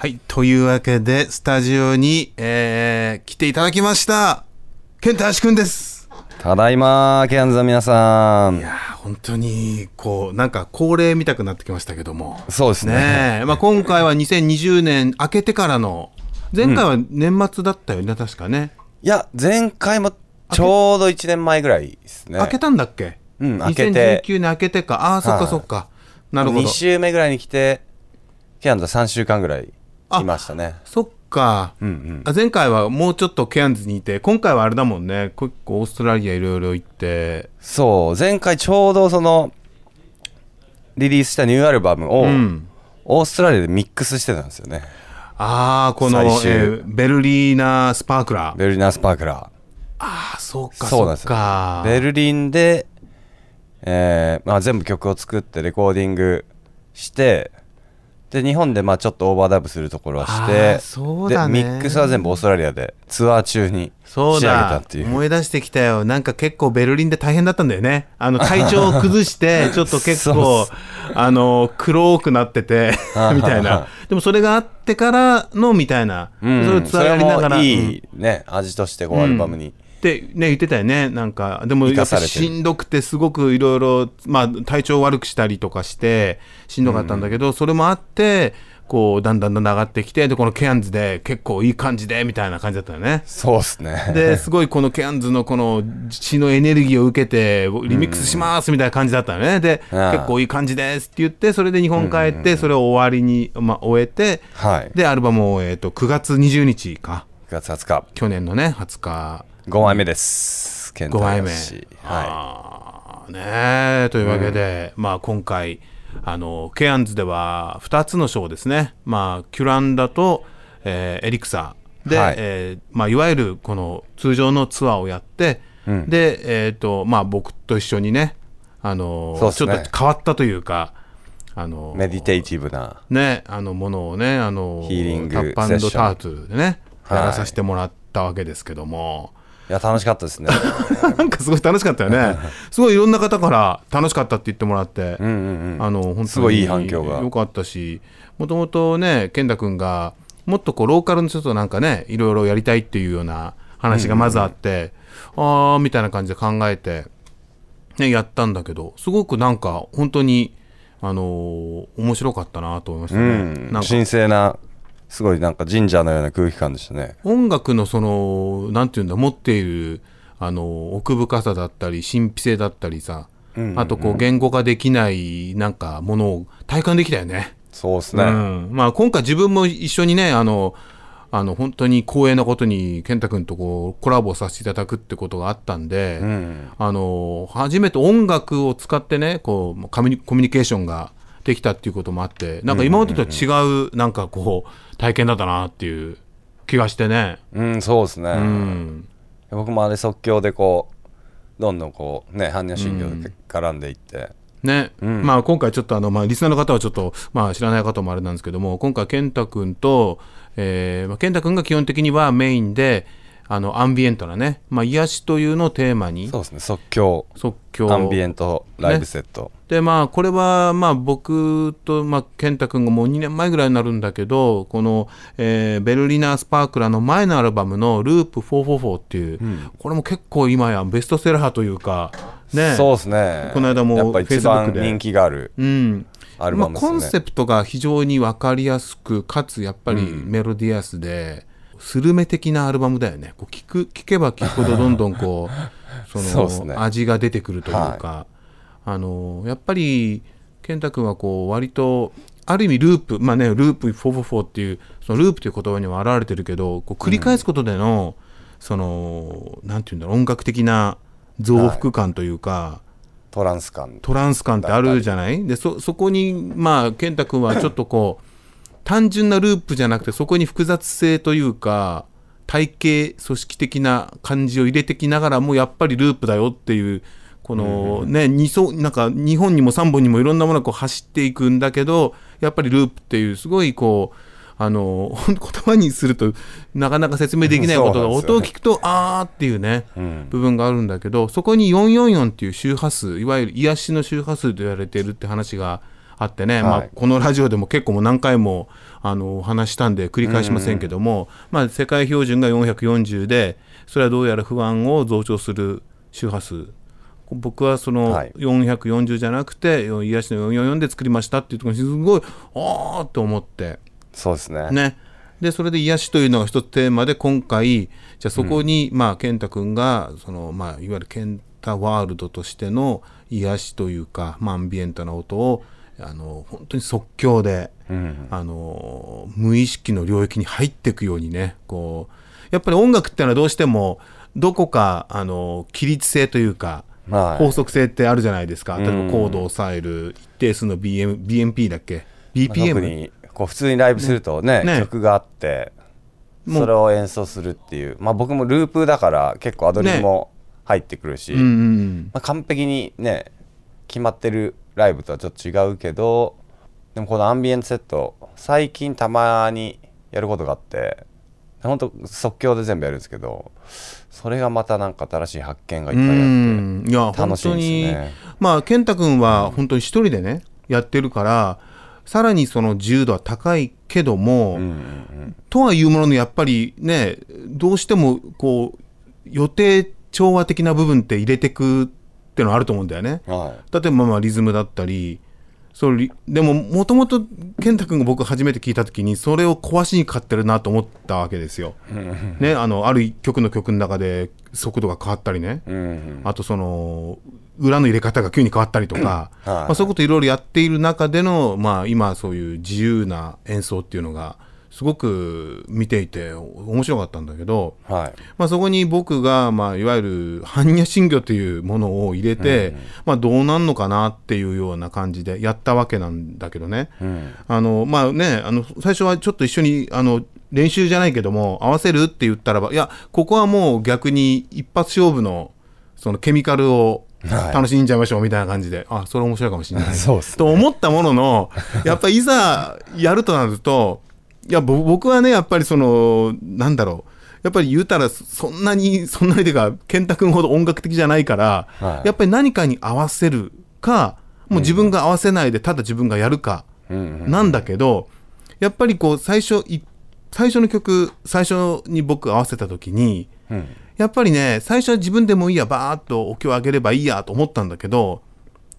はい。というわけで、スタジオに、えー、来ていただきました。ケンタアシくんです。ただいまケアンズの皆さんいやー、本当に、こう、なんか恒例見たくなってきましたけども。そうですねねえ。まあ今回は2020年明けてからの、前回は年末だったよね、確かね。いや前回もちょうど1年前ぐらいですね明けたんだっけ？うん明けて2019年明けてか。ああ、そっかそっか。なるほど2。週目ぐらいに来てケアンズは3週間ぐらいいましたねそっか。うんうんあ前回はもうちょっとケアンズにいて、今回はあれだもんね。結構オーストラリアいろいろ行って。そう前回ちょうどそのリリースしたニューアルバムを、うん。オーストラリアでミックスしてたんですよねああ、この、えーベルリーナ・スパークラー。ベルリナ・スパークラああ、そうか、そうなんですかーベルリンで、えーまあ、全部曲を作ってレコーディングしてで日本でまあちょっとオーバーダブするところはしあてーそうだね。でミックスは全部オーストラリアでツアー中にそう仕上げただっていう。思い出してきたよ。なんか結構ベルリンで大変だったんだよね。あの体調を崩して ちょっと結構あの黒くなっててあ みたいな。でもそれがあってからのみたいな、うん。それをツアーやりながら。いうんいね、味としてこうアルバムに、ってね言ってたよね。なんかでもやっぱしんどくてすごくいろいろまあ体調を悪くしたりとかしてしんどかったんだけど、それもあってこうだんだんだんだん上がってきてでこのケアンズで結構いい感じでみたいな感じだったよね。そうっすね。ですごいこのケアンズのこの血のエネルギーを受けてリミックスしますみたいな感じだったのね。でああ結構いい感じですって言ってそれで日本帰ってそれを終わりに、まあ、終えてはい。でアルバムを、えー、と9月20日か。9月20日。去年のね20日5枚目です。ケンタ5枚目、はい。ねえというわけで、まあ今回あのケアンズでは2つのショーですね。まあキュランダと、えーエリクサで、はい。えーまあ、いわゆるこの通常のツアーをやって、うん。でえっ、とまあ僕と一緒にねあのね。ちょっと変わったというかあのメディテイティブなねあのものをねあのヒーリングタップセッション。タートでねはい。やらさせてもらったわけですけども、いや楽しかったですね。なんかすごい楽しかったよね。すごいいろんな方から楽しかったって言ってもらって、うんうんうん。あの本当にすごいいい反響が。良かったし、もともとね健太君がもっとこうローカルの人となんかねいろいろやりたいっていうような話がまずあって、ああみたいな感じで考えてねやったんだけど、すごくなんか本当にあのー面白かったなと思いましたうね。ん。なんか神聖なすごいなんか神社のような空気感でしたね。音楽のそのなんていうんだ持っているあの奥深さだったり神秘性だったりさ、あとこう言語化できないなんかものを体感できたよね。そうですね、うん、まあ今回自分も一緒にねあのあの本当に光栄なことに健太君とこうコラボさせていただくってことがあったんで、うん。あの初めて音楽を使ってねこうコミュニコミュニケーションができたっていうこともあってなんか今までとは違うなんかこう体験だったなっていう気がしてね。うん、そうですね、うん。僕もあれ即興でこうどんどんこうね般若心経で絡んでいって、ね、まあ今回ちょっとあの、まあ、リスナーの方はちょっと、まあ、知らない方もあれなんですけども今回健太君と、えーまあ、健太君が基本的にはメインであのアンビエントなね、まあ、癒しというのをテーマにそうですね。即興。即興。アンビエントライブセット、でまあこれはまあ僕と、まあ、健太君がもう2年前ぐらいになるんだけどこの、えーベルリナー・スパークラの前のアルバムの「ループ444」っていう、これも結構今やベストセラーというかね。そうですね。この間もやっぱ一番人気があるうん。まあ、アルバムですよね、コンセプトが非常に分かりやすくかつやっぱりメロディアスで、スルメ的なアルバムだよね。こう聞く聞けば聞くほどどんどんこう そのね。味が出てくるというか、あのやっぱり健太君はこう割とある意味ループまあねループ444っていうそのループという言葉にも表れてるけどこう繰り返すことでの、そのなんていうんだろう音楽的な増幅感というか、トランス感。トランス感ってあるじゃない？でそそこにまあ健太君はちょっとこう単純なループじゃなくてそこに複雑性というか体系組織的な感じを入れてきながらもやっぱりループだよっていうこのね二層なんか2本にも3本にもいろんなものがこう走っていくんだけどやっぱりループっていうすごいこうあの 言葉にするとなかなか説明できないことが音を聞くとあーっていうね、ん。部分があるんだけどそこに444っていう周波数いわゆる癒しの周波数と言われているって話があってね、まあはい、このラジオでも結構もう何回もあのお話ししたんで繰り返しませんけども、まあ、世界標準が440でそれはどうやら不安を増長する周波数。僕はそのはい。440じゃなくて癒しの444で作りましたっていうところにすごいああって思って。そうですね。ね、でそれで癒しというのが一つテーマで今回じゃあそこに、まあ健太君がその、まあ、いわゆる健太ワールドとしての癒しというか、まあ、アンビエントな音をあの本当に即興で、うんあの無意識の領域に入っていくようにねこうやっぱり音楽っていうのはどうしてもどこかあの規律性というか、はい。法則性ってあるじゃないですか。例えばうんコードを抑える一定数の BM BMP だっけ？まあ BPM、特にこう普通にライブするとねね。曲があってそれを演奏するっていう。まあ僕もループだから結構アドリブも入ってくるし、うんうん。まあ、完璧にね決まってるライブとはちょっと違うけどでもこのアンビエントセット最近たまにやることがあって本当即興で全部やるんですけどそれがまたなんか新しい発見がいっぱいあって楽しいんですね。まあ健太君は本当に一人でねやってるからさらにその自由度は高いけども、うんうんとはいうもののやっぱりねどうしてもこう予定調和的な部分って入れてくってのはあると思うんだよね。うんはい。例えばまあリズムだったりそうリでももともと健太君が僕初めて聞いた時にそれを壊しにかかってるなと思ったわけですよ。ね、あのある一曲の曲の中で速度が変わったりね、あとその裏の入れ方が急に変わったりとか、はい。まあ、そういうこといろいろやっている中での、まあ、今そういう自由な演奏っていうのがすごく見ていて面白かったんだけど、はい。まあ、そこに僕が、まあ、いわゆる般若心経というものを入れて、まあ、どうなんのかなっていうような感じでやったわけなんだけどね。うん。あのまあねあの最初はちょっと一緒にあの練習じゃないけども合わせるって言ったらばいやここはもう逆に一発勝負のそのケミカルをはい。楽しんじゃいましょうみたいな感じで、あそれ面白いかもしれない。そうっすね。と思ったもののやっぱりいざやるとなるといやぼ僕はねやっぱりそのなんだろう。やっぱり言うたらそんなにそんなにというか健太君ほど音楽的じゃないから、はい。やっぱり何かに合わせるかもう自分が合わせないでただ自分がやるか、なんだけどやっぱりこう最初い最初の曲最初に僕合わせた時にうん。やっぱりね最初は自分でもいいやバーッとお経を上げればいいやと思ったんだけど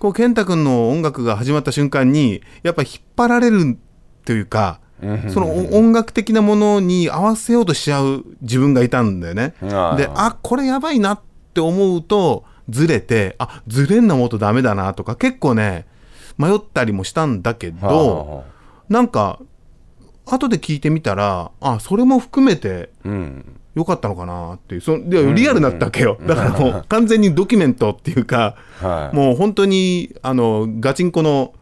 こう健太君の音楽が始まった瞬間にやっぱり引っ張られるというかうんそのお音楽的なものに合わせようとしちゃう自分がいたんだよね。であこれやばいなって思うとずれてあずれんなもっとダメだなとか結構ね迷ったりもしたんだけど、なんか後で聞いてみたらあそれも含めてうん。良かったのかなっていう。そのでリアルだったわけよ。だからもう完全にドキュメントっていうかはい。もう本当にあのガチンコの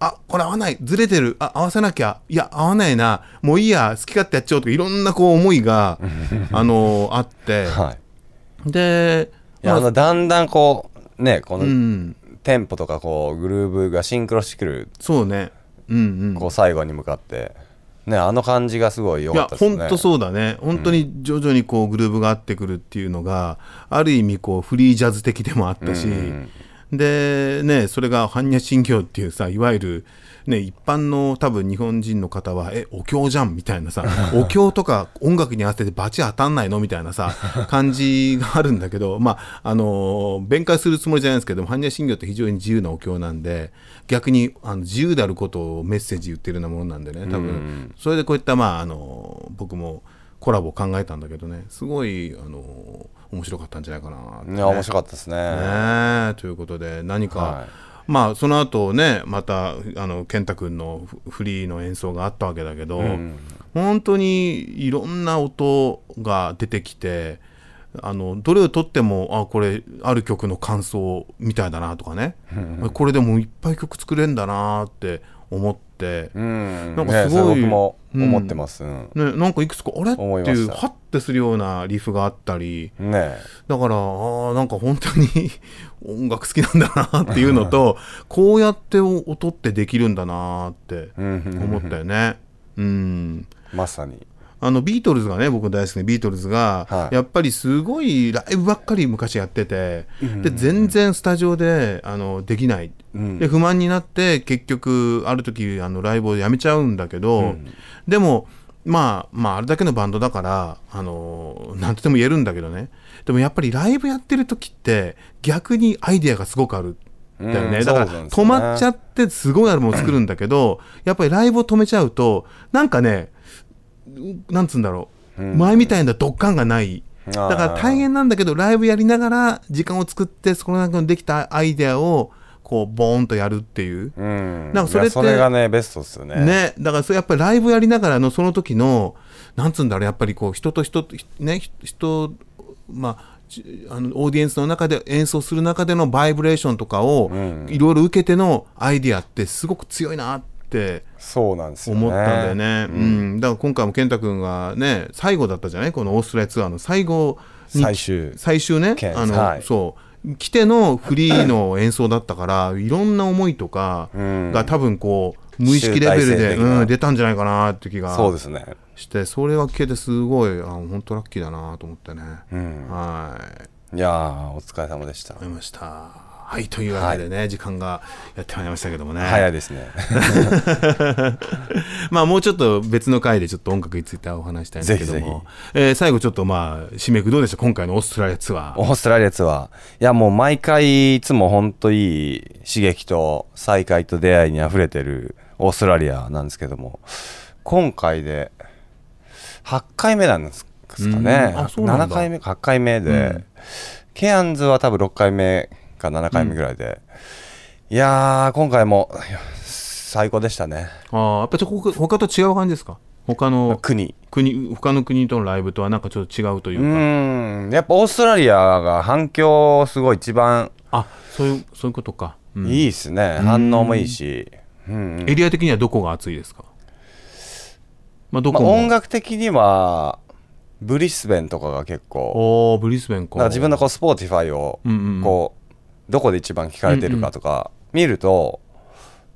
あこれ合わない。ずれてる。あ合わせなきゃ。いや合わないな。もういいや。好き勝手やっちゃおうとかいろんなこう思いが あのあって。はい。でいやあのだんだんこうねこうのん。テンポとかこうグルーブがシンクロしてくる。そうね。うんうん。こう最後に向かって。ねあの感じがすごい良いやかったですね。本当そうだね。本当に徐々にこうグルーブが合ってくるっていうのが、ある意味こうフリージャズ的でもあったし、うんでねそれが般若心経っていうさいわゆるね一般の多分日本人の方はえお経じゃんみたいなさ お経とか音楽に合わせてバチ当たんないのみたいなさ感じがあるんだけど まああの弁解するつもりじゃないんですけど般若心経って非常に自由なお経なんで逆にあの自由であることをメッセージ言ってるようなものなんでね多分、うん。それでこういったまああの僕もコラボを考えたんだけどねすごいあの面白かったんじゃないかなね、いや面白かったですね。ねえということで何か、はまあその後ねまたあの健太君のフフリーの演奏があったわけだけど、うん。本当にいろんな音が出てきてあのどれをとってもあこれある曲の感想みたいだなとかね。これでもいっぱい曲作れんだなって思って、うん。なんかすごい。ねも思ってます。うん。ね、なんかいくつかあれ？って思いうハッてするようなリフがあったり。ね。だから、あーなんか本当に 音楽好きなんだなっていうのと、こうやって音ってできるんだなってうん。思ったよね。うん。まさにあのビートルズがね僕大好きなビートルズが、はい。やっぱりすごいライブばっかり昔やってて、で全然スタジオであのできない、で不満になって結局ある時あのライブをやめちゃうんだけど、でもまあまああれだけのバンドだからあのなんとでも言えるんだけどね。でもやっぱりライブやってる時って逆にアイデアがすごくある。だよね、うんだから止まっちゃってすごいアルバムを作るんだけどやっぱりライブを止めちゃうとなんかねなんつうんだろう、前みたいなドッカンがない。だから大変なんだけどライブやりながら時間を作ってそこの中にできたアイデアをこうボーンとやるっていう、うん。なんかそれってそれがねベストっすよね。ね、だからそれやっぱりライブやりながらのその時のなんつうんだろうやっぱりこう人と人とね人まあちあのオーディエンスの中で演奏する中でのバイブレーションとかをいろいろ受けてのアイディアってすごく強いなってそうなんですよね。思ったんだよね。うん。だから今回も健太君がね最後だったじゃない？このオーストラリアツアーの最後に最終最終ね？あの、はい。そう。来てのフリーの演奏だったからいろんな思いとかん。が多分こう無意識レベルで、うん、出たんじゃないかなって気がそうですね。してそれが聞けてすごいあ本当ラッキーだなと思ってね、うん。はい。いやーお疲れ様でした。思いましたはいというわけでね、時間がやってまいりましたけどもね。早いですね。まあもうちょっと別の回でちょっと音楽についてお話したいんですけども。ぜえー最後ちょっとまあ締めくどうでした？今回のオーストラリアツアー。オーストラリアツアー。いやもう毎回いつも本当いい刺激と再会と出会いにあふれてるオーストラリアなんですけども。今回で8回目なんですかね。うん。あそうなんだ。7回目か8回目で、ケアンズは多分6回目か7回目ぐらいで、いやー今回も最高でしたね。ああやっぱちょ他他と違う感じですか？他の国。国他の国とのライブとはなんかちょっと違うといううか、ーん。やっぱオーストラリアが反響すごい一番あそういうそういうことか、うん。いいっすね、反応もいいし、うん。エリア的にはどこが熱いですか？まあどまあ、音楽的にはブリスベンとかが結構。おーブリスベンか自分のこうスポーティファイをうんうんうん。こうどこで一番聞かれてるかとか見ると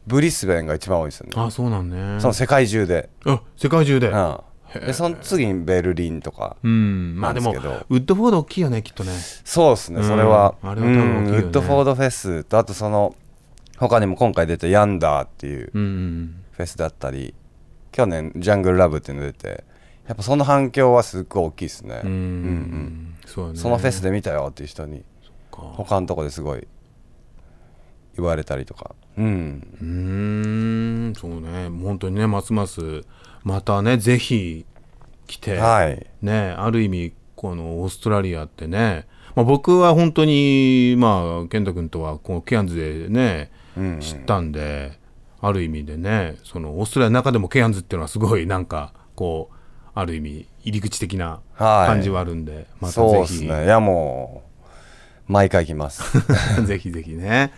ブリスベンが一番多いですよね。あそうなんね。その世界中で、あ世界中で。うん、でその次にベルリンとかうん。まあでもウッドフォード大きいよねきっとね。そうですねうん。それは、あれはね。うんウッドフォードフェスとあとその他にも今回出たヤンダーっていううんうん。フェスだったり去年ジャングルラブっていうの出てやっぱその反響はすっごい大きいですね。うん。うんうん。そうよね。そのフェスで見たよっていう人にか他のとこですごい言われたりとか。うん。うーん。そうね。本当にねますますまたねぜひ来て、はい。ねある意味このオーストラリアってね、まあ、僕は本当にまあ健太君とはこのケアンズでねうん知ったんで、ある意味でねそのオーストラリアの中でもケアンズっていうのはすごいなんかこうある意味入り口的なはい。感じはあるんで、またそうぜひ、ですね。いやもう毎回来ます ぜひぜひね。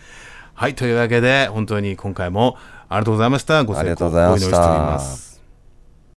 はいというわけで本当に今回もありがとうございましたご清ありがと聴お祈りうございましたしております。